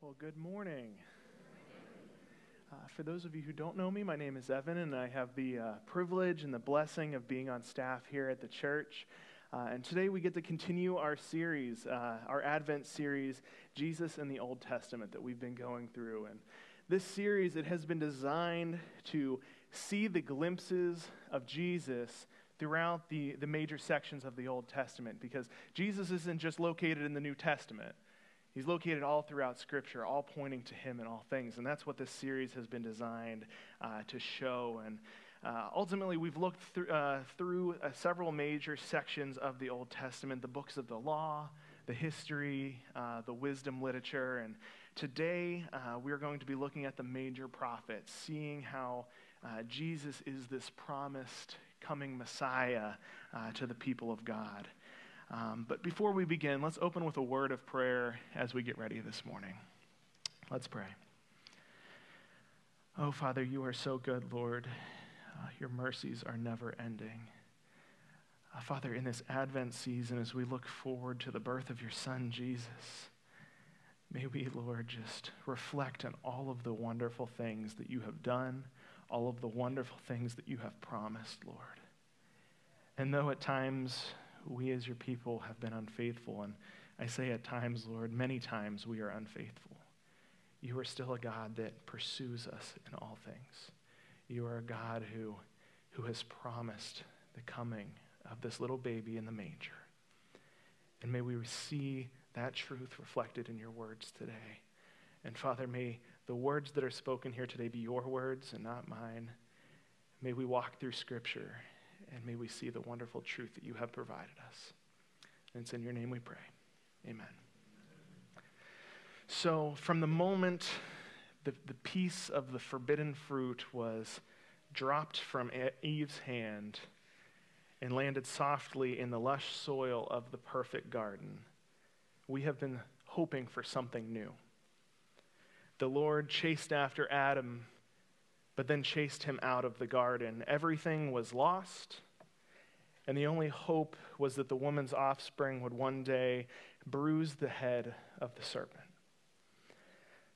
Well, good morning. Uh, for those of you who don't know me, my name is Evan, and I have the uh, privilege and the blessing of being on staff here at the church. Uh, and today we get to continue our series, uh, our Advent series, Jesus in the Old Testament, that we've been going through. And this series, it has been designed to see the glimpses of Jesus throughout the, the major sections of the Old Testament, because Jesus isn't just located in the New Testament. He's located all throughout Scripture, all pointing to Him in all things. And that's what this series has been designed uh, to show. And uh, ultimately, we've looked through, uh, through uh, several major sections of the Old Testament the books of the law, the history, uh, the wisdom literature. And today, uh, we're going to be looking at the major prophets, seeing how Jesus is this promised coming Messiah to the people of God. Um, but before we begin, let's open with a word of prayer as we get ready this morning. Let's pray. Oh, Father, you are so good, Lord. Uh, your mercies are never ending. Uh, Father, in this Advent season, as we look forward to the birth of your Son, Jesus, may we, Lord, just reflect on all of the wonderful things that you have done, all of the wonderful things that you have promised, Lord. And though at times we as your people have been unfaithful. And I say at times, Lord, many times we are unfaithful. You are still a God that pursues us in all things. You are a God who, who has promised the coming of this little baby in the manger. And may we see that truth reflected in your words today. And Father, may the words that are spoken here today be your words and not mine. May we walk through Scripture and may we see the wonderful truth that you have provided us. And it's in your name we pray. Amen. So, from the moment the, the piece of the forbidden fruit was dropped from Eve's hand and landed softly in the lush soil of the perfect garden, we have been hoping for something new. The Lord chased after Adam but then chased him out of the garden. Everything was lost, and the only hope was that the woman's offspring would one day bruise the head of the serpent.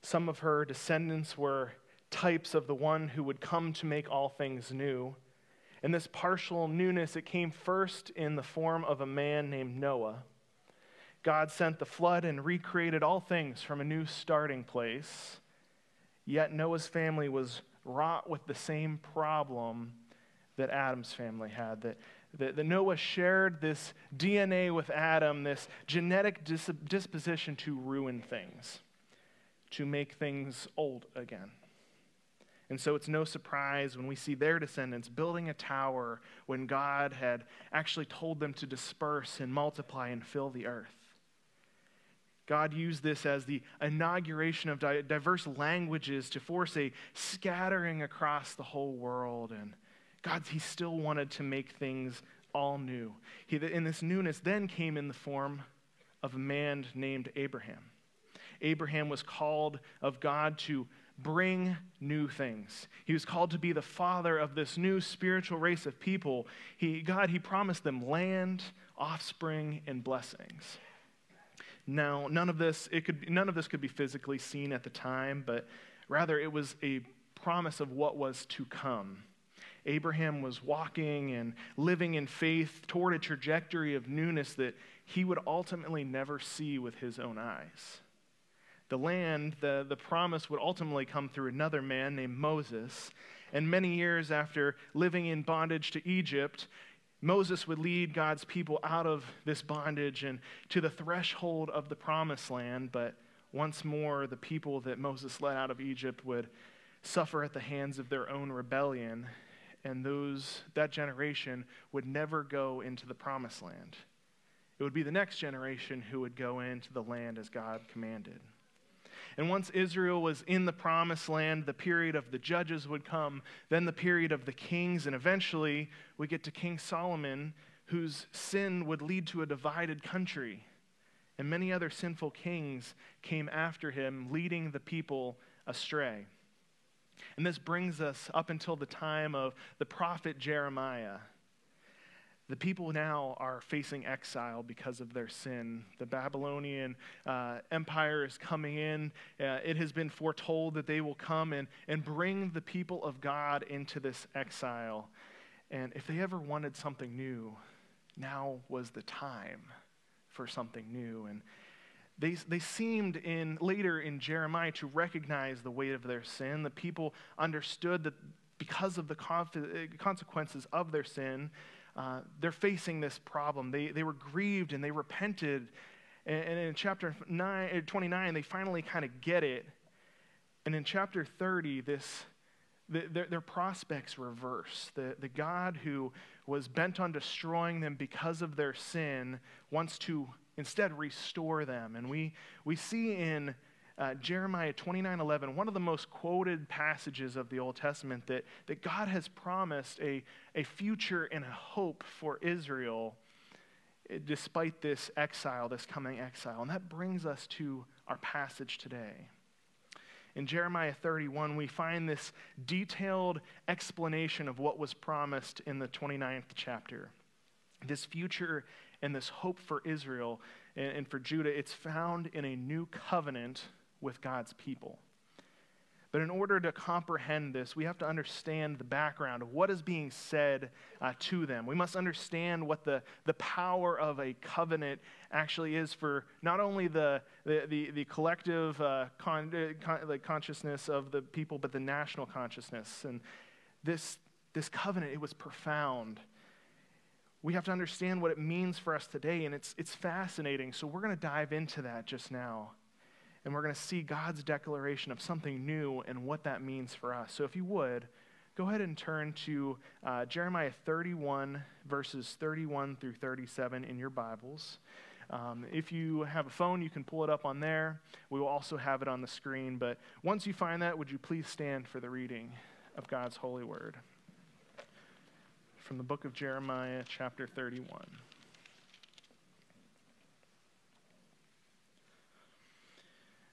Some of her descendants were types of the one who would come to make all things new. And this partial newness, it came first in the form of a man named Noah. God sent the flood and recreated all things from a new starting place. Yet Noah's family was wrought with the same problem that Adam's family had. That, that, that Noah shared this DNA with Adam, this genetic dis- disposition to ruin things, to make things old again. And so it's no surprise when we see their descendants building a tower when God had actually told them to disperse and multiply and fill the earth. God used this as the inauguration of diverse languages to force a scattering across the whole world. And God, He still wanted to make things all new. He, and this newness then came in the form of a man named Abraham. Abraham was called of God to bring new things. He was called to be the father of this new spiritual race of people. He, God, He promised them land, offspring, and blessings. Now, none of this it could none of this could be physically seen at the time, but rather it was a promise of what was to come. Abraham was walking and living in faith toward a trajectory of newness that he would ultimately never see with his own eyes. The land, the, the promise would ultimately come through another man named Moses. And many years after living in bondage to Egypt, Moses would lead God's people out of this bondage and to the threshold of the promised land, but once more, the people that Moses led out of Egypt would suffer at the hands of their own rebellion, and those, that generation would never go into the promised land. It would be the next generation who would go into the land as God commanded. And once Israel was in the promised land, the period of the judges would come, then the period of the kings, and eventually we get to King Solomon, whose sin would lead to a divided country. And many other sinful kings came after him, leading the people astray. And this brings us up until the time of the prophet Jeremiah. The people now are facing exile because of their sin. The Babylonian uh, Empire is coming in. Uh, it has been foretold that they will come and, and bring the people of God into this exile. And if they ever wanted something new, now was the time for something new. And they, they seemed in later in Jeremiah to recognize the weight of their sin. The people understood that because of the consequences of their sin, uh, they're facing this problem. They, they were grieved and they repented. And, and in chapter nine, uh, 29, they finally kind of get it. And in chapter 30, this, the, their, their prospects reverse. The, the God who was bent on destroying them because of their sin wants to instead restore them. And we, we see in uh, Jeremiah 29 11, one of the most quoted passages of the Old Testament, that, that God has promised a, a future and a hope for Israel eh, despite this exile, this coming exile. And that brings us to our passage today. In Jeremiah 31, we find this detailed explanation of what was promised in the 29th chapter. This future and this hope for Israel and, and for Judah, it's found in a new covenant with God's people. But in order to comprehend this, we have to understand the background of what is being said uh, to them. We must understand what the, the power of a covenant actually is for not only the, the, the, the collective uh, con, uh, con, like consciousness of the people, but the national consciousness. And this, this covenant, it was profound. We have to understand what it means for us today, and it's, it's fascinating. So we're going to dive into that just now and we're going to see God's declaration of something new and what that means for us. So if you would, go ahead and turn to uh, Jeremiah 31, verses 31 through 37 in your Bibles. Um, if you have a phone, you can pull it up on there. We will also have it on the screen. But once you find that, would you please stand for the reading of God's holy word? From the book of Jeremiah, chapter 31.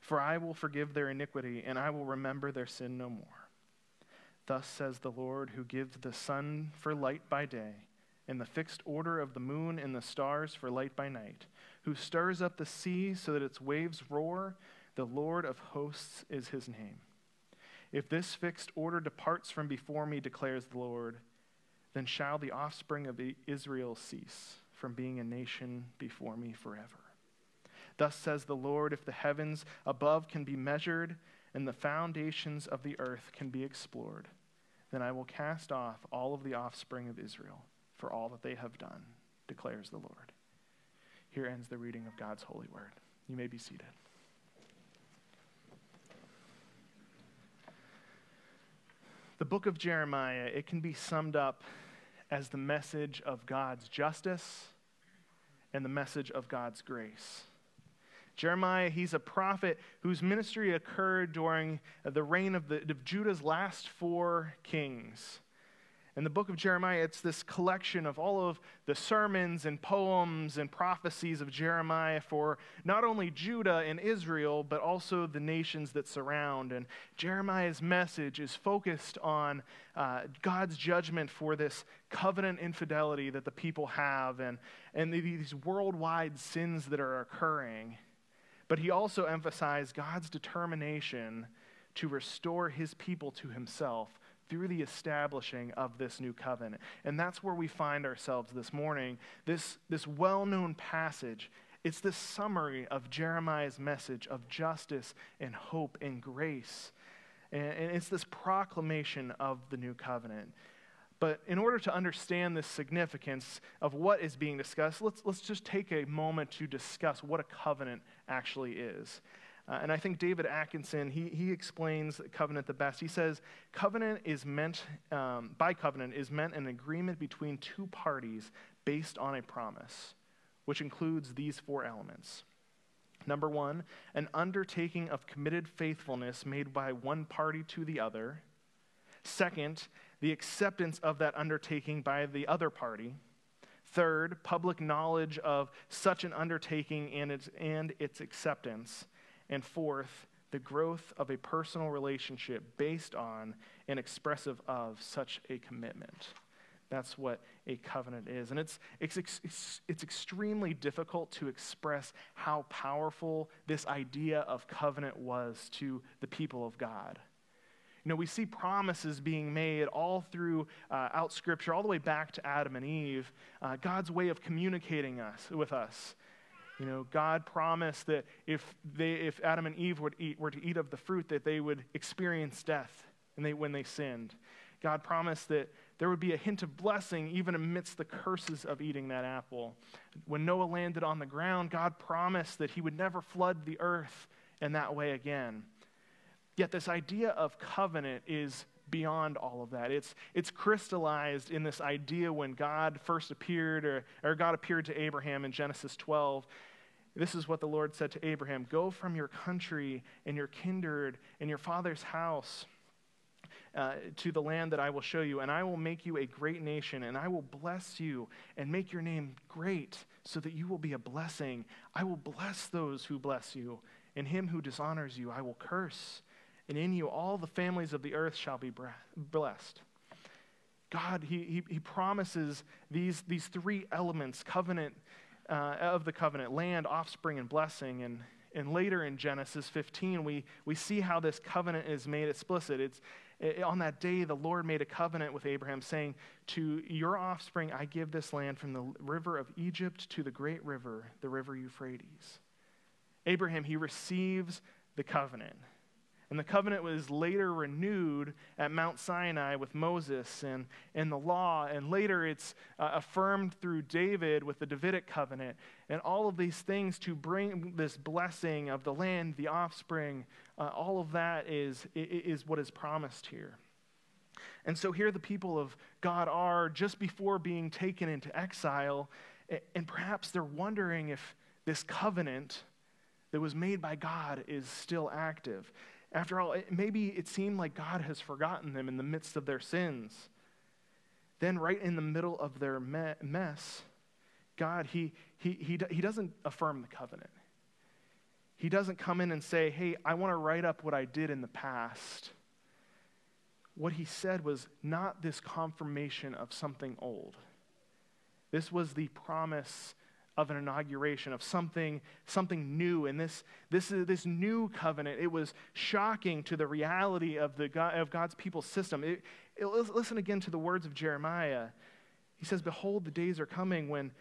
For I will forgive their iniquity, and I will remember their sin no more. Thus says the Lord, who gives the sun for light by day, and the fixed order of the moon and the stars for light by night, who stirs up the sea so that its waves roar. The Lord of hosts is his name. If this fixed order departs from before me, declares the Lord, then shall the offspring of Israel cease from being a nation before me forever. Thus says the Lord if the heavens above can be measured and the foundations of the earth can be explored, then I will cast off all of the offspring of Israel for all that they have done, declares the Lord. Here ends the reading of God's holy word. You may be seated. The book of Jeremiah, it can be summed up as the message of God's justice and the message of God's grace. Jeremiah, he's a prophet whose ministry occurred during the reign of, the, of Judah's last four kings. In the book of Jeremiah, it's this collection of all of the sermons and poems and prophecies of Jeremiah for not only Judah and Israel, but also the nations that surround. And Jeremiah's message is focused on uh, God's judgment for this covenant infidelity that the people have and, and these worldwide sins that are occurring. But he also emphasized God's determination to restore his people to himself through the establishing of this new covenant. And that's where we find ourselves this morning. This, this well known passage, it's this summary of Jeremiah's message of justice and hope and grace. And, and it's this proclamation of the new covenant. But in order to understand the significance of what is being discussed, let's, let's just take a moment to discuss what a covenant actually is. Uh, and I think David Atkinson, he, he explains covenant the best. He says, covenant is meant, um, by covenant, is meant an agreement between two parties based on a promise, which includes these four elements. Number one, an undertaking of committed faithfulness made by one party to the other. Second, the acceptance of that undertaking by the other party. Third, public knowledge of such an undertaking and its, and its acceptance. And fourth, the growth of a personal relationship based on and expressive of such a commitment. That's what a covenant is. And it's, it's, it's, it's extremely difficult to express how powerful this idea of covenant was to the people of God. You know, we see promises being made all through uh, out Scripture, all the way back to Adam and Eve. Uh, God's way of communicating us with us. You know, God promised that if they, if Adam and Eve would eat, were to eat of the fruit, that they would experience death, and they when they sinned. God promised that there would be a hint of blessing even amidst the curses of eating that apple. When Noah landed on the ground, God promised that he would never flood the earth in that way again. Yet, this idea of covenant is beyond all of that. It's, it's crystallized in this idea when God first appeared, or, or God appeared to Abraham in Genesis 12. This is what the Lord said to Abraham Go from your country and your kindred and your father's house uh, to the land that I will show you, and I will make you a great nation, and I will bless you and make your name great so that you will be a blessing. I will bless those who bless you, and him who dishonors you I will curse, and in you all the families of the earth shall be blessed. God, he, he, he promises these, these three elements covenant uh, of the covenant land, offspring, and blessing. And, and later in Genesis 15, we, we see how this covenant is made explicit. It's, on that day, the Lord made a covenant with Abraham, saying, To your offspring I give this land from the river of Egypt to the great river, the river Euphrates. Abraham, he receives the covenant. And the covenant was later renewed at Mount Sinai with Moses and, and the law, and later it's uh, affirmed through David with the Davidic covenant. And all of these things to bring this blessing of the land, the offspring, uh, all of that is, is what is promised here. And so here the people of God are just before being taken into exile, and perhaps they're wondering if this covenant that was made by God is still active. After all, maybe it seemed like God has forgotten them in the midst of their sins. Then, right in the middle of their me- mess, God, he, he, he, he doesn't affirm the covenant. He doesn't come in and say, hey, I want to write up what I did in the past. What he said was not this confirmation of something old. This was the promise of an inauguration of something, something new. And this, this, this new covenant, it was shocking to the reality of, the God, of God's people's system. It, it, listen again to the words of Jeremiah. He says, Behold, the days are coming when,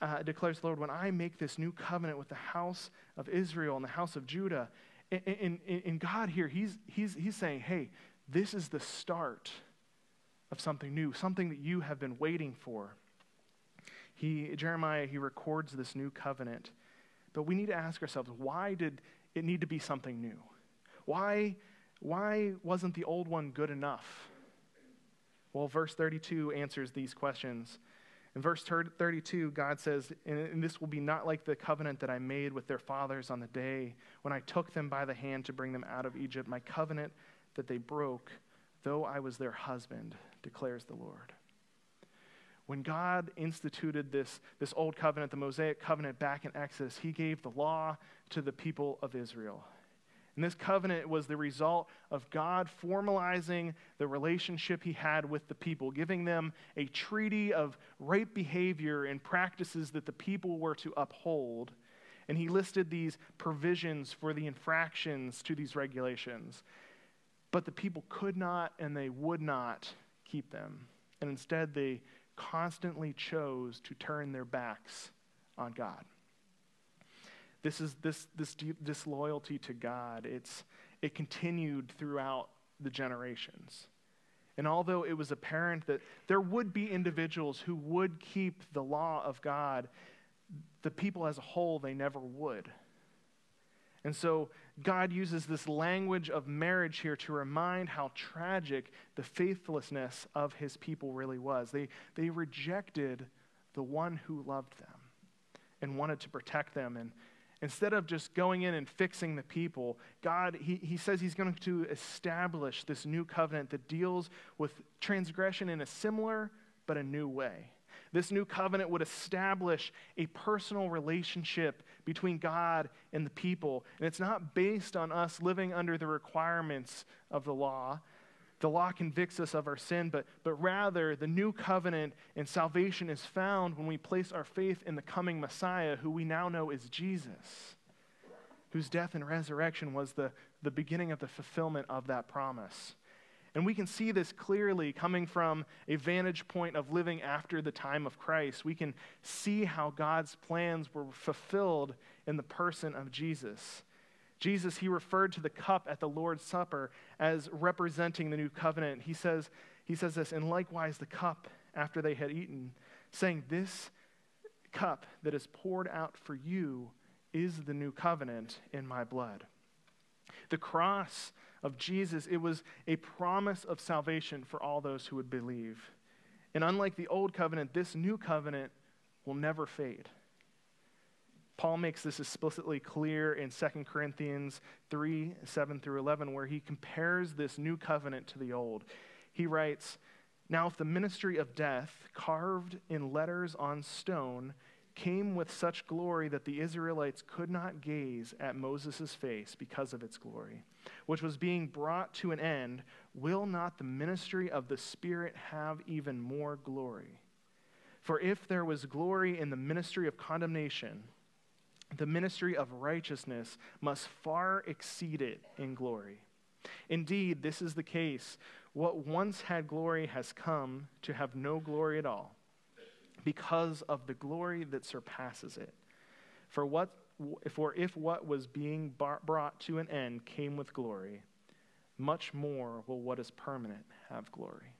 uh, declares the Lord, when I make this new covenant with the house of Israel and the house of Judah. In, in, in God here, he's, he's, he's saying, hey, this is the start of something new, something that you have been waiting for. He, Jeremiah, he records this new covenant. But we need to ask ourselves why did it need to be something new? Why, why wasn't the old one good enough? Well, verse 32 answers these questions. In verse 32, God says, And this will be not like the covenant that I made with their fathers on the day when I took them by the hand to bring them out of Egypt, my covenant that they broke, though I was their husband, declares the Lord. When God instituted this, this old covenant, the Mosaic covenant back in Exodus, he gave the law to the people of Israel. And this covenant was the result of God formalizing the relationship he had with the people, giving them a treaty of right behavior and practices that the people were to uphold. And he listed these provisions for the infractions to these regulations. But the people could not and they would not keep them. And instead, they constantly chose to turn their backs on God. This is this this disloyalty to God. It's it continued throughout the generations. And although it was apparent that there would be individuals who would keep the law of God, the people as a whole, they never would. And so God uses this language of marriage here to remind how tragic the faithlessness of his people really was. They, they rejected the one who loved them and wanted to protect them. And instead of just going in and fixing the people, God, he, he says he's going to establish this new covenant that deals with transgression in a similar but a new way. This new covenant would establish a personal relationship between God and the people. And it's not based on us living under the requirements of the law. The law convicts us of our sin, but, but rather the new covenant and salvation is found when we place our faith in the coming Messiah, who we now know is Jesus, whose death and resurrection was the, the beginning of the fulfillment of that promise. And we can see this clearly coming from a vantage point of living after the time of Christ. We can see how God's plans were fulfilled in the person of Jesus. Jesus, he referred to the cup at the Lord's Supper as representing the new covenant. He says, he says this, and likewise the cup after they had eaten, saying, This cup that is poured out for you is the new covenant in my blood. The cross of Jesus, it was a promise of salvation for all those who would believe. And unlike the old covenant, this new covenant will never fade. Paul makes this explicitly clear in 2 Corinthians 3 7 through 11, where he compares this new covenant to the old. He writes, Now, if the ministry of death, carved in letters on stone, came with such glory that the Israelites could not gaze at Moses' face because of its glory, which was being brought to an end, will not the ministry of the Spirit have even more glory? For if there was glory in the ministry of condemnation, the ministry of righteousness must far exceed it in glory. Indeed, this is the case. What once had glory has come to have no glory at all because of the glory that surpasses it. For, what, for if what was being brought to an end came with glory, much more will what is permanent have glory.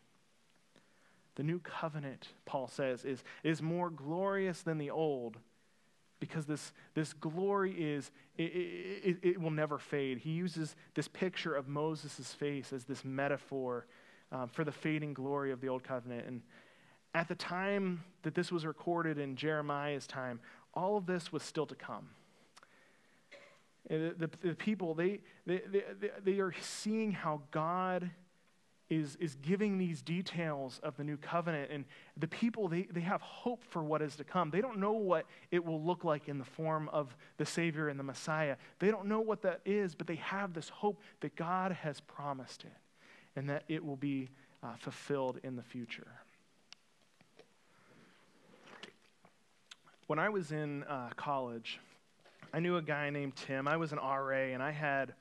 The new covenant, Paul says, is, is more glorious than the old because this, this glory is, it, it, it, will never fade. He uses this picture of Moses' face as this metaphor um, for the fading glory of the old covenant. And at the time that this was recorded in Jeremiah's time, all of this was still to come. The, the, the, people, they, they, they, they are seeing how God is, is giving these details of the new covenant. And the people, they, they have hope for what is to come. They don't know what it will look like in the form of the Savior and the Messiah. They don't know what that is, but they have this hope that God has promised it and that it will be uh, fulfilled in the future. When I was in uh, college, I knew a guy named Tim. I was an RA, and I had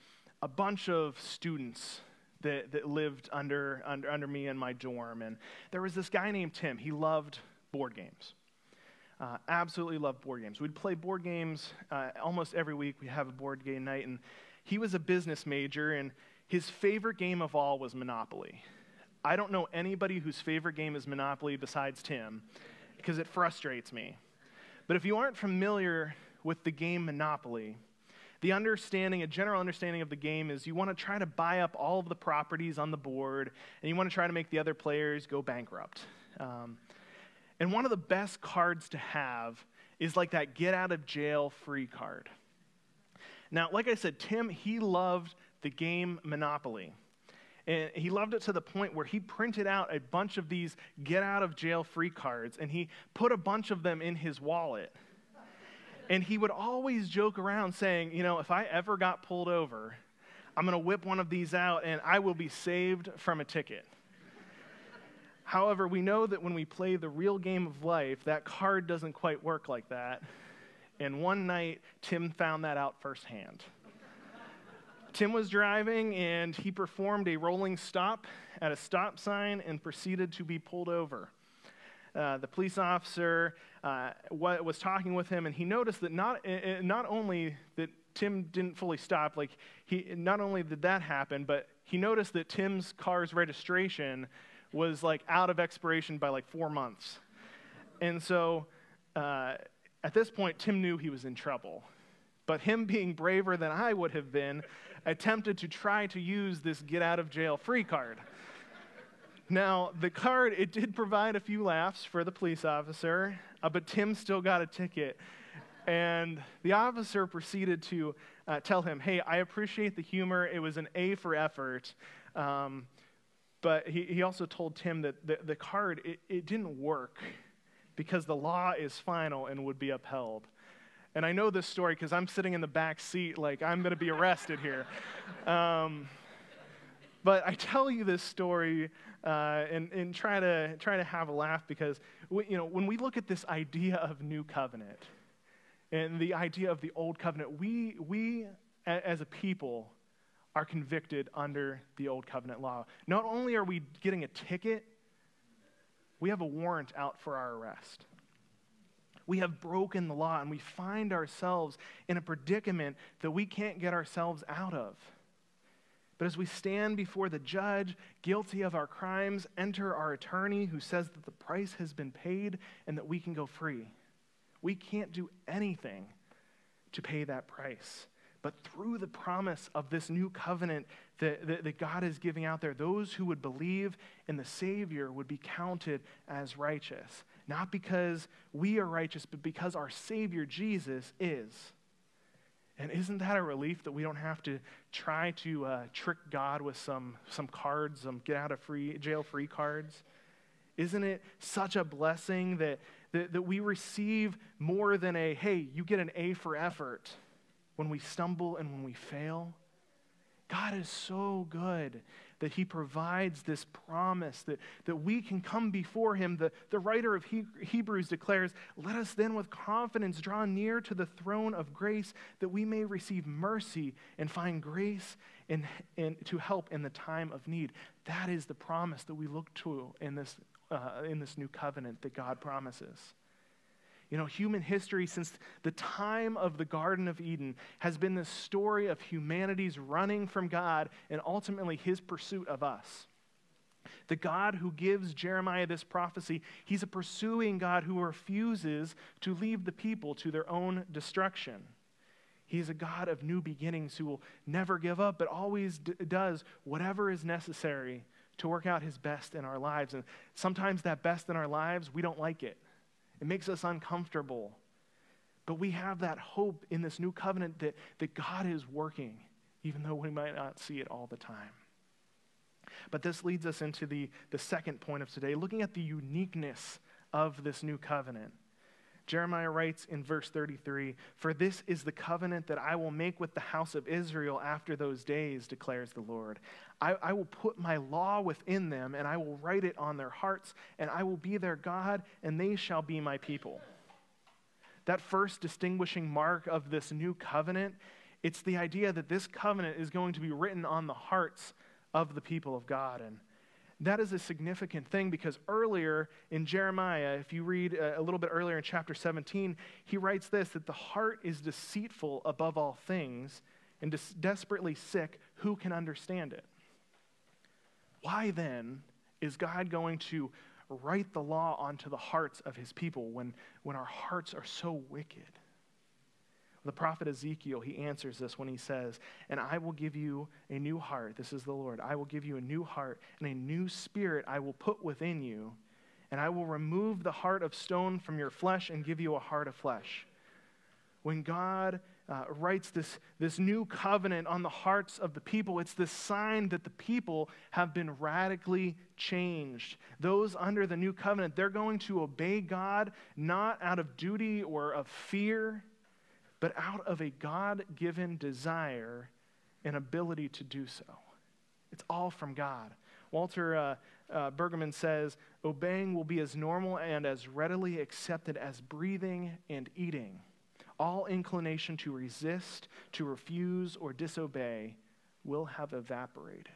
a bunch of students that, that lived under, under, under me in my dorm. And there was this guy named Tim. He loved board games. Uh, absolutely loved board games. We'd play board games uh, almost every week. We'd have a board game night, and he was a business major, and his favorite game of all was Monopoly. I don't know anybody whose favorite game is Monopoly besides Tim, because it frustrates me. But if you aren't familiar with the game Monopoly, the understanding, a general understanding of the game is you want to try to buy up all of the properties on the board, and you want to try to make the other players go bankrupt. Um, and one of the best cards to have is like that get out of jail free card. Now, like I said, Tim, he loved the game Monopoly. And he loved it to the point where he printed out a bunch of these get out of jail free cards and he put a bunch of them in his wallet. And he would always joke around saying, You know, if I ever got pulled over, I'm going to whip one of these out and I will be saved from a ticket. However, we know that when we play the real game of life, that card doesn't quite work like that. And one night, Tim found that out firsthand. Tim was driving and he performed a rolling stop at a stop sign and proceeded to be pulled over. Uh, the police officer uh, was talking with him, and he noticed that not, not only that Tim didn't fully stop, like he, not only did that happen, but he noticed that Tim's car's registration was like out of expiration by like four months. And so uh, at this point, Tim knew he was in trouble. But him being braver than I would have been, attempted to try to use this get out of jail free card. Now, the card, it did provide a few laughs for the police officer, uh, but Tim still got a ticket. And the officer proceeded to uh, tell him, Hey, I appreciate the humor. It was an A for effort. Um, but he, he also told Tim that the, the card, it, it didn't work because the law is final and would be upheld. And I know this story because I'm sitting in the back seat, like I'm going to be arrested here. Um, but I tell you this story uh, and, and try, to, try to have a laugh because we, you know, when we look at this idea of new covenant and the idea of the old covenant, we, we as a people are convicted under the old covenant law. Not only are we getting a ticket, we have a warrant out for our arrest. We have broken the law and we find ourselves in a predicament that we can't get ourselves out of. But as we stand before the judge, guilty of our crimes, enter our attorney who says that the price has been paid and that we can go free. We can't do anything to pay that price. But through the promise of this new covenant that, that, that, God is giving out there, those who would believe in the Savior would be counted as righteous. Not because we are righteous, but because our Savior, Jesus, is. And isn't that a relief that we don't have to try to uh, trick God with some, some cards, some get out of free, jail free cards? Isn't it such a blessing that, that, that we receive more than a, hey, you get an A for effort when we stumble and when we fail? God is so good that he provides this promise that, that we can come before him. The, the writer of he, Hebrews declares, Let us then with confidence draw near to the throne of grace that we may receive mercy and find grace in, in, to help in the time of need. That is the promise that we look to in this, uh, in this new covenant that God promises. You know, human history since the time of the Garden of Eden has been the story of humanity's running from God and ultimately his pursuit of us. The God who gives Jeremiah this prophecy, he's a pursuing God who refuses to leave the people to their own destruction. He's a God of new beginnings who will never give up, but always d- does whatever is necessary to work out his best in our lives. And sometimes that best in our lives, we don't like it. It makes us uncomfortable. But we have that hope in this new covenant that, that God is working, even though we might not see it all the time. But this leads us into the, the second point of today, looking at the uniqueness of this new covenant. Jeremiah writes in verse 33 For this is the covenant that I will make with the house of Israel after those days, declares the Lord. I, I, will put my law within them, and I will write it on their hearts, and I will be their God, and they shall be my people. That first distinguishing mark of this new covenant, it's the idea that this covenant is going to be written on the hearts of the people of God. And that is a significant thing because earlier in Jeremiah, if you read uh, a little bit earlier in chapter 17, he writes this that the heart is deceitful above all things and des- desperately sick. Who can understand it? Why then is God going to write the law onto the hearts of his people when, when our hearts are so wicked? The prophet Ezekiel, he answers this when he says, And I will give you a new heart. This is the Lord. I will give you a new heart, and a new spirit I will put within you. And I will remove the heart of stone from your flesh and give you a heart of flesh. When God uh, writes this, this new covenant on the hearts of the people, it's this sign that the people have been radically changed. Those under the new covenant, they're going to obey God not out of duty or of fear but out of a God given desire and ability to do so. It's all from God. Walter uh, uh, Brueggemann says obeying will be as normal and as readily accepted as breathing and eating. All inclination to resist, to refuse, or disobey will have evaporated.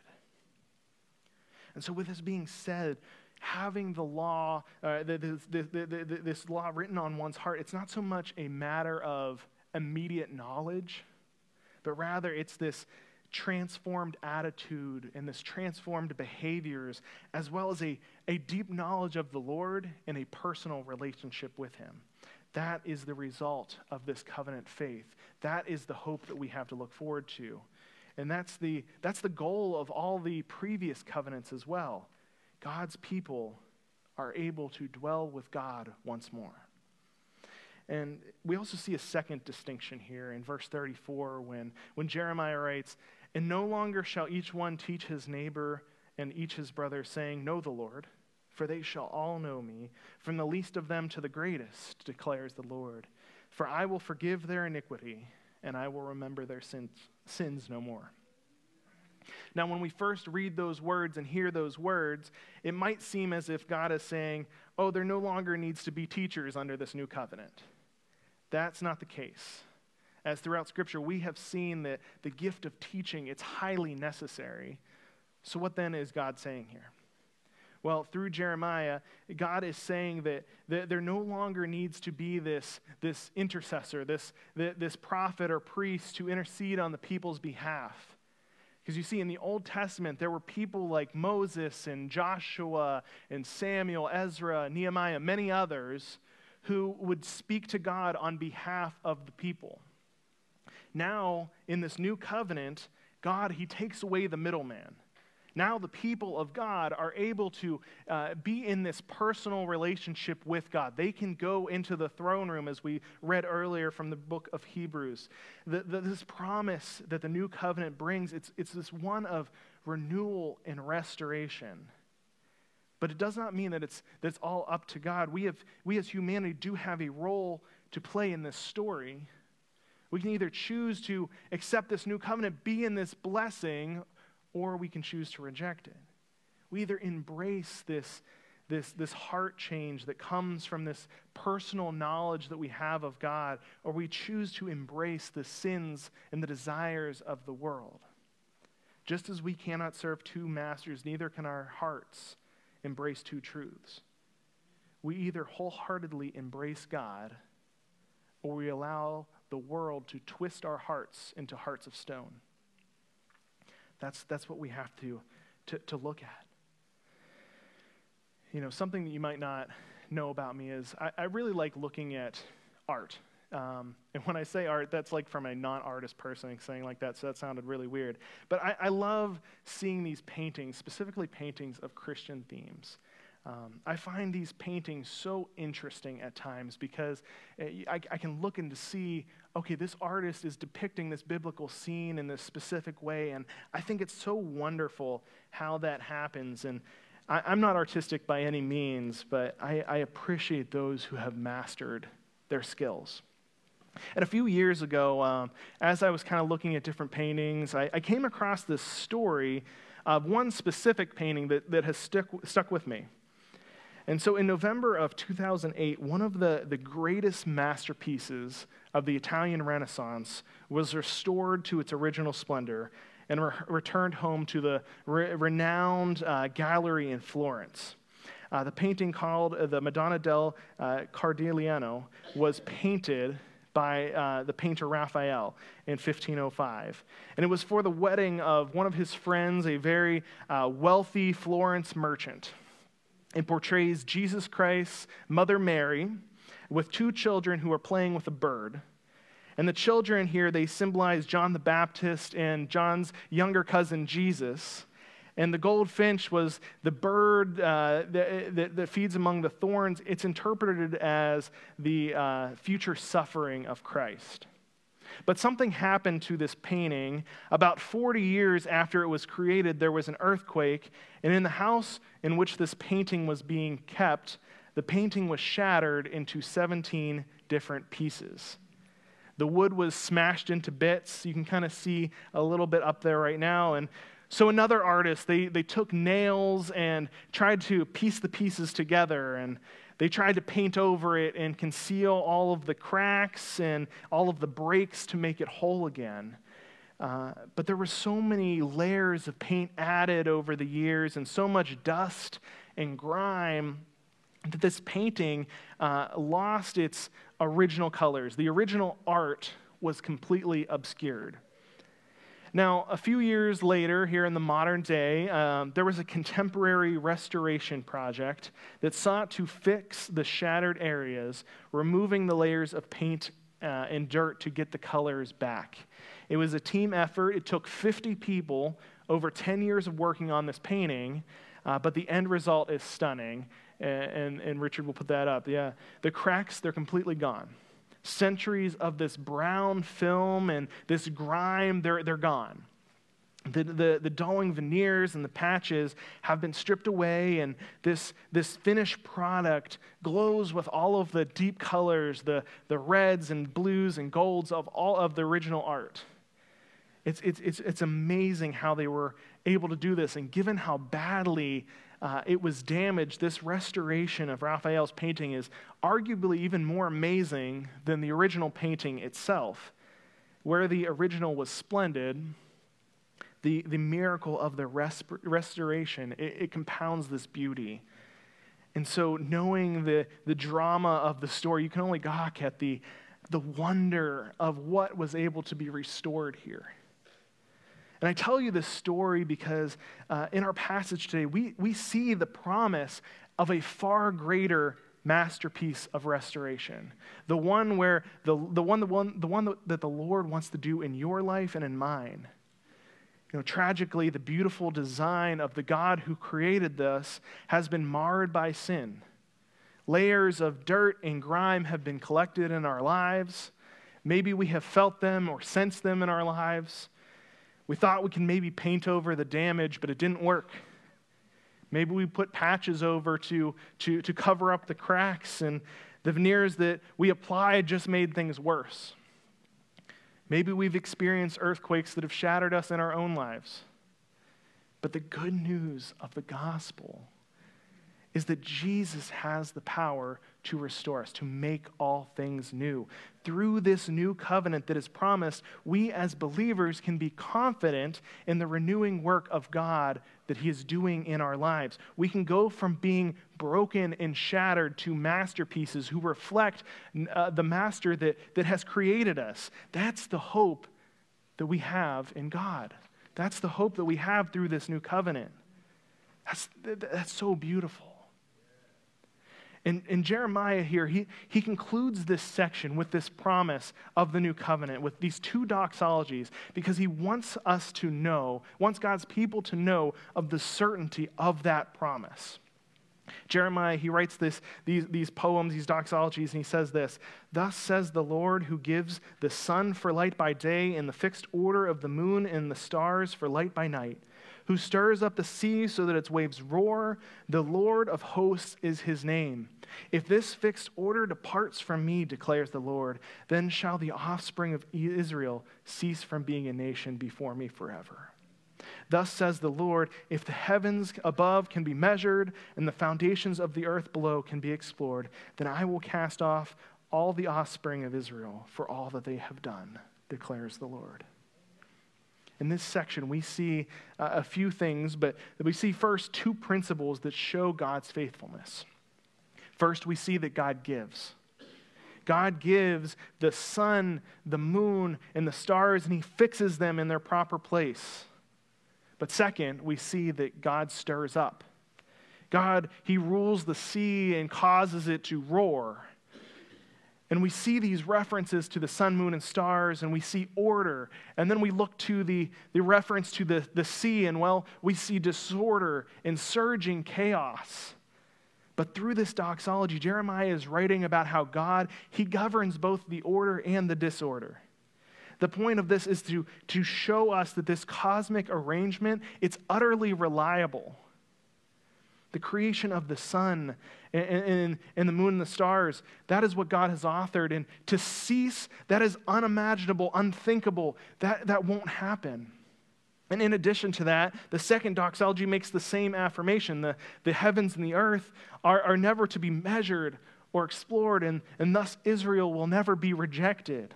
And so, with this being said, having the law, uh, this, this, this law written on one's heart, it's not so much a matter of immediate knowledge, but rather it's this transformed attitude and this transformed behaviors, as well as a, a deep knowledge of the Lord and a personal relationship with Him. That is the result of this covenant faith. That is the hope that we have to look forward to. And that's the, that's the goal of all the previous covenants as well. God's people are able to dwell with God once more. And we also see a second distinction here in verse 34 when, when Jeremiah writes, And no longer shall each one teach his neighbor and each his brother, saying, Know the Lord for they shall all know me, from the least of them to the greatest, declares the Lord. For I will forgive their iniquity, and I will remember their sins, sins no more. Now, when we first read those words and hear those words, it might seem as if God is saying, oh, there no longer needs to be teachers under this new covenant. That's not the case. As throughout Scripture, we have seen that the gift of teaching, it's highly necessary. So, what then is God saying here? Well, through Jeremiah, God is saying that, that there no longer needs to be this, this intercessor, this, this prophet or priest to intercede on the people's behalf. Because you see, in the Old Testament, there were people like Moses and Joshua and Samuel, Ezra, Nehemiah, many others who would speak to God on behalf of the people. Now, in this new covenant, God, He takes away the middleman. Now, the people of God are able to uh, be in this personal relationship with God. They can go into the throne room, as we read earlier from the book of Hebrews. The, the, this promise that the new covenant brings, it's, it's this one of renewal and restoration. But it does not mean that it's, that it's all up to God. We, have, we as humanity do have a role to play in this story. We can either choose to accept this new covenant, be in this blessing, or we can choose to reject it. We either embrace this, this, this heart change that comes from this personal knowledge that we have of God, or we choose to embrace the sins and the desires of the world. Just as we cannot serve two masters, neither can our hearts embrace two truths. We either wholeheartedly embrace God, or we allow the world to twist our hearts into hearts of stone. That's, that's what we have to, to, to look at. You know, something that you might not know about me is I, I really like looking at art. Um, and when I say art, that's like from a non artist person saying like that, so that sounded really weird. But I, I love seeing these paintings, specifically paintings of Christian themes. Um, I find these paintings so interesting at times because eh, I, I, can look and to see, okay, this artist is depicting this biblical scene in this specific way, and I think it's so wonderful how that happens. And I, am not artistic by any means, but I, I appreciate those who have mastered their skills. And a few years ago, um, as I was kind of looking at different paintings, I, I, came across this story of one specific painting that, that has stuck, stuck with me. And so in November of 2008, one of the, the greatest masterpieces of the Italian Renaissance was restored to its original splendor and re- returned home to the re- renowned uh, gallery in Florence. Uh, the painting called uh, the Madonna del uh, Cardellino was painted by uh, the painter Raphael in 1505. And it was for the wedding of one of his friends, a very uh, wealthy Florence merchant. It portrays Jesus Christ, Mother Mary, with two children who are playing with a bird. And the children here, they symbolize John the Baptist and John's younger cousin, Jesus. And the goldfinch was the bird uh, that, that, that, feeds among the thorns. It's interpreted as the uh, future suffering of Christ. But something happened to this painting. About 40 years after it was created, there was an earthquake, and in the house in which this painting was being kept, the painting was shattered into 17 different pieces. The wood was smashed into bits. You can kind of see a little bit up there right now. And so, another artist, they, they took nails and tried to piece the pieces together. And they tried to paint over it and conceal all of the cracks and all of the breaks to make it whole again. Uh, but there were so many layers of paint added over the years and so much dust and grime that this painting uh, lost its original colors. The original art was completely obscured. Now, a few years later, here in the modern day, um, there was a contemporary restoration project that sought to fix the shattered areas, removing the layers of paint uh, and dirt to get the colors back. It was a team effort. It took 50 people over 10 years of working on this painting, uh, but the end result is stunning. And, and, and Richard will put that up. Yeah. The cracks, they're completely gone. Centuries of this brown film and this grime, they're, they're gone. The, the, the dulling veneers and the patches have been stripped away, and this, this finished product glows with all of the deep colors, the, the reds and blues and golds of all of the original art. It's, it's, it's, it's amazing how they were able to do this, and given how badly uh, it was damaged, this restoration of Raphael's painting is arguably even more amazing than the original painting itself. Where the original was splendid, the, the miracle of the resp- restoration, it, it compounds this beauty. And so, knowing the, the drama of the story, you can only gawk at the, the wonder of what was able to be restored here. And I tell you this story because uh, in our passage today, we, we see the promise of a far greater masterpiece of restoration. The one where the, the one, the one, the one that the Lord wants to do in your life and in mine. You know, tragically, the beautiful design of the God who created this has been marred by sin. Layers of dirt and grime have been collected in our lives. Maybe we have felt them or sensed them in our lives. We thought we can maybe paint over the damage, but it didn't work. Maybe we put patches over to, to, to cover up the cracks, and the veneers that we applied just made things worse. Maybe we've experienced earthquakes that have shattered us in our own lives. But the good news of the gospel is that Jesus has the power to restore us, to make all things new. Through this new covenant that is promised, we as believers can be confident in the renewing work of God that He is doing in our lives. We can go from being broken and shattered to masterpieces who reflect uh, the Master that, that has created us. That's the hope that we have in God. That's the hope that we have through this new covenant. That's, that's so beautiful. And, and Jeremiah here, he, he concludes this section with this promise of the new covenant, with these two doxologies, because he wants us to know, wants God's people to know of the certainty of that promise. Jeremiah, he writes this, these, these poems, these doxologies, and he says this Thus says the Lord who gives the sun for light by day and the fixed order of the moon and the stars for light by night who stirs up the sea so that its waves roar. The Lord of hosts is his name. If this fixed order departs from me, declares the Lord, then shall the offspring of Israel cease from being a nation before me forever. Thus says the Lord If the heavens above can be measured and the foundations of the earth below can be explored, then I will cast off all the offspring of Israel for all that they have done, declares the Lord in this section, we see uh, a few things, but we see first two principles that show God's faithfulness. First, we see that God gives. God gives the sun, the moon, and the stars, and He fixes them in their proper place. But second, we see that God stirs up. God, He rules the sea and causes it to roar. And we see these references to the sun, moon, and stars, and we see order. And then we look to the, the reference to the, the sea, and well, we see disorder and surging chaos. But through this doxology, Jeremiah is writing about how God, he governs both the order and the disorder. The point of this is to, to show us that this cosmic arrangement, it's utterly reliable the creation of the sun and, and, and, the moon and the stars. That is what God has authored. And to cease, that is unimaginable, unthinkable. That, that won't happen. And in addition to that, the second doxology makes the same affirmation the, the heavens and the earth are, are never to be measured or explored, and, and thus Israel will never be rejected.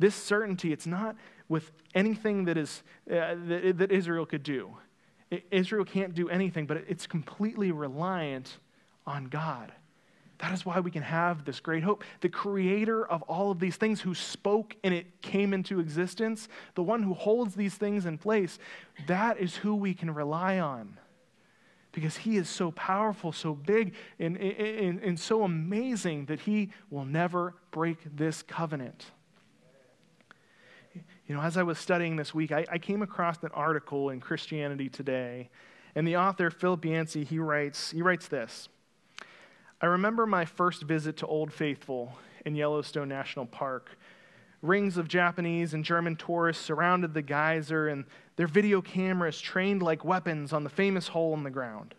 This certainty, it's not with anything that, is, uh, that, that Israel could do. Israel can't do anything, but it's completely reliant on God. That is why we can have this great hope. The creator of all of these things, who spoke and it came into existence, the one who holds these things in place, that is who we can rely on. Because he is so powerful, so big, and, and, and so amazing that he will never break this covenant. You know, as I was studying this week, I, I came across an article in Christianity Today, and the author, Philip Yancey, he writes, he writes this. I remember my first visit to Old Faithful in Yellowstone National Park. Rings of Japanese and German tourists surrounded the geyser, and their video cameras trained like weapons on the famous hole in the ground.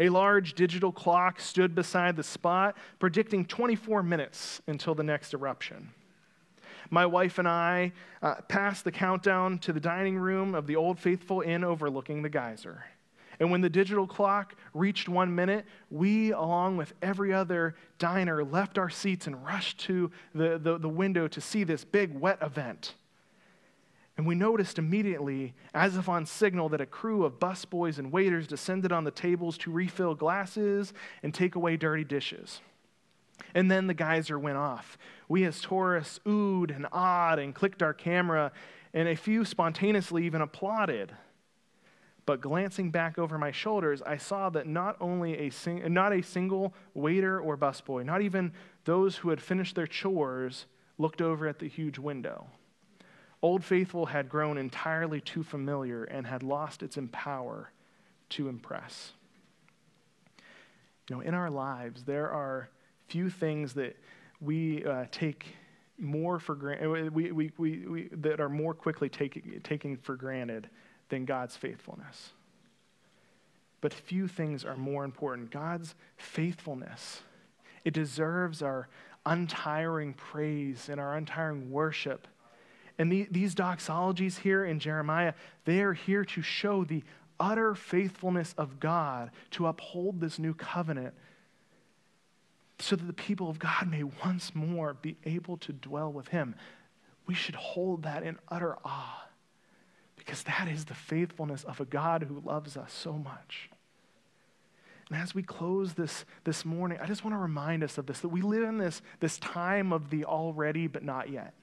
A large digital clock stood beside the spot, predicting 24 minutes until the next eruption. My wife and I uh, passed the countdown to the dining room of the Old Faithful Inn overlooking the geyser. And when the digital clock reached one minute, we, along with every other diner, left our seats and rushed to the, the, the, window to see this big wet event. And we noticed immediately, as if on signal, that a crew of busboys and waiters descended on the tables to refill glasses and take away dirty dishes. And then the geyser went off. We, as tourists, oohed and awed and clicked our camera, and a few spontaneously even applauded. But glancing back over my shoulders, I saw that not only a sing- not a single waiter or busboy, not even those who had finished their chores, looked over at the huge window. Old Faithful had grown entirely too familiar and had lost its power to impress. You know, in our lives, there are few things that we uh, take more for granted, we, we, we, we, that are more quickly take, taken for granted than God's faithfulness. But few things are more important. God's faithfulness, it deserves our untiring praise and our untiring worship. And the, these doxologies here in Jeremiah, they are here to show the utter faithfulness of God to uphold this new covenant so that the people of God may once more be able to dwell with Him. We should hold that in utter awe because that is the faithfulness of a God who loves us so much. And as we close this, this morning, I just want to remind us of this that we live in this, this time of the already but not yet.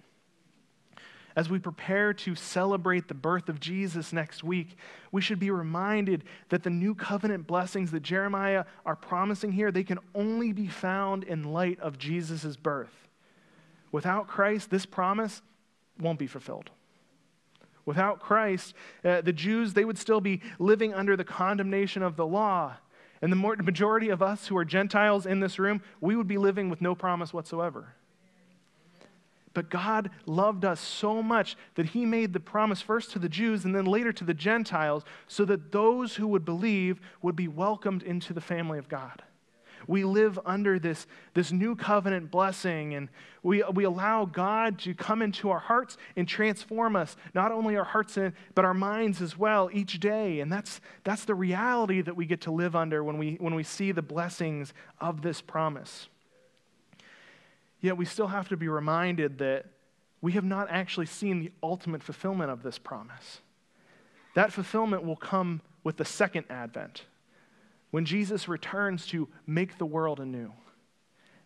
As we prepare to celebrate the birth of Jesus next week, we should be reminded that the new covenant blessings that Jeremiah are promising here, they can only be found in light of Jesus' birth. Without Christ, this promise won't be fulfilled. Without Christ, uh, the Jews, they would still be living under the condemnation of the law. And the majority of us who are Gentiles in this room, we would be living with no promise whatsoever. But God loved us so much that He made the promise first to the Jews and then later to the Gentiles so that those who would believe would be welcomed into the family of God. We live under this, this new covenant blessing, and we, we allow God to come into our hearts and transform us, not only our hearts, but our minds as well each day. And that's, that's the reality that we get to live under when we, when we see the blessings of this promise. Yet we still have to be reminded that we have not actually seen the ultimate fulfillment of this promise. That fulfillment will come with the second advent, when Jesus returns to make the world anew.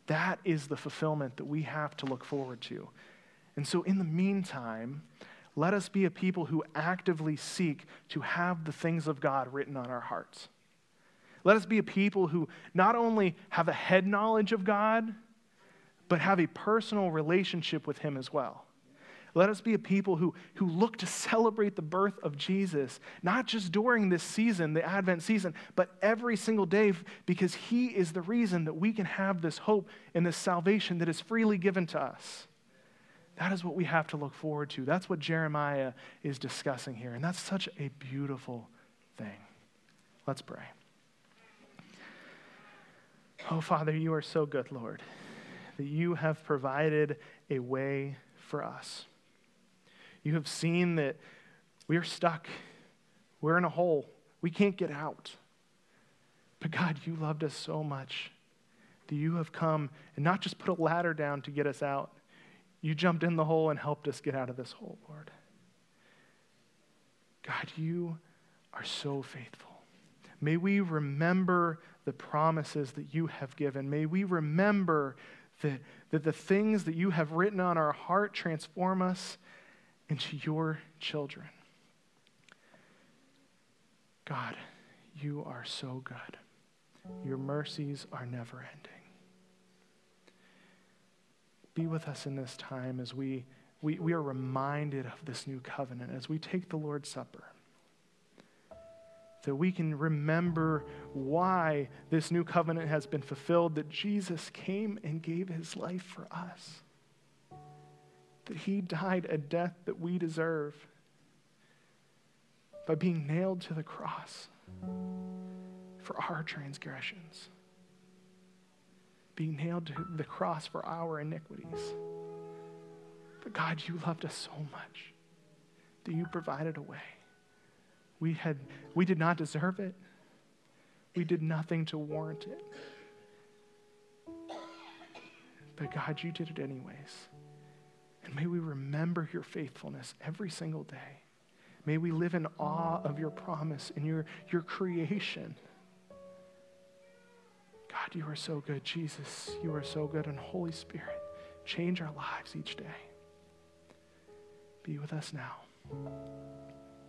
That is the fulfillment that we have to look forward to. And so, in the meantime, let us be a people who actively seek to have the things of God written on our hearts. Let us be a people who not only have a head knowledge of God, but have a personal relationship with Him as well. Let us be a people who, who look to celebrate the birth of Jesus, not just during this season, the Advent season, but every single day, because He is the reason that we can have this hope and this salvation that is freely given to us. That is what we have to look forward to. That's what Jeremiah is discussing here. And that's such a beautiful thing. Let's pray. Oh, Father, you are so good, Lord that you have provided a way for us. You have seen that we are stuck, we're in a hole, we can't get out. But God, you loved us so much that you have come and not just put a ladder down to get us out, you jumped in the hole and helped us get out of this hole, Lord. God, you are so faithful. May we remember the promises that you have given. May we remember that, that the things that you have written on our heart transform us into your children. God, you are so good. Your mercies are never ending. Be with us in this time as we, we, we are reminded of this new covenant, as we take the Lord's Supper that we can remember why this new covenant has been fulfilled, that Jesus came and gave his life for us, that he died a death that we deserve by being nailed to the cross for our transgressions, being nailed to the cross for our iniquities. But God, you loved us so much that you provided a way we, had, we did not deserve it. We did nothing to warrant it. But God, you did it anyways. And may we remember your faithfulness every single day. May we live in awe of your promise and your, your creation. God, you are so good. Jesus, you are so good. And Holy Spirit, change our lives each day. Be with us now.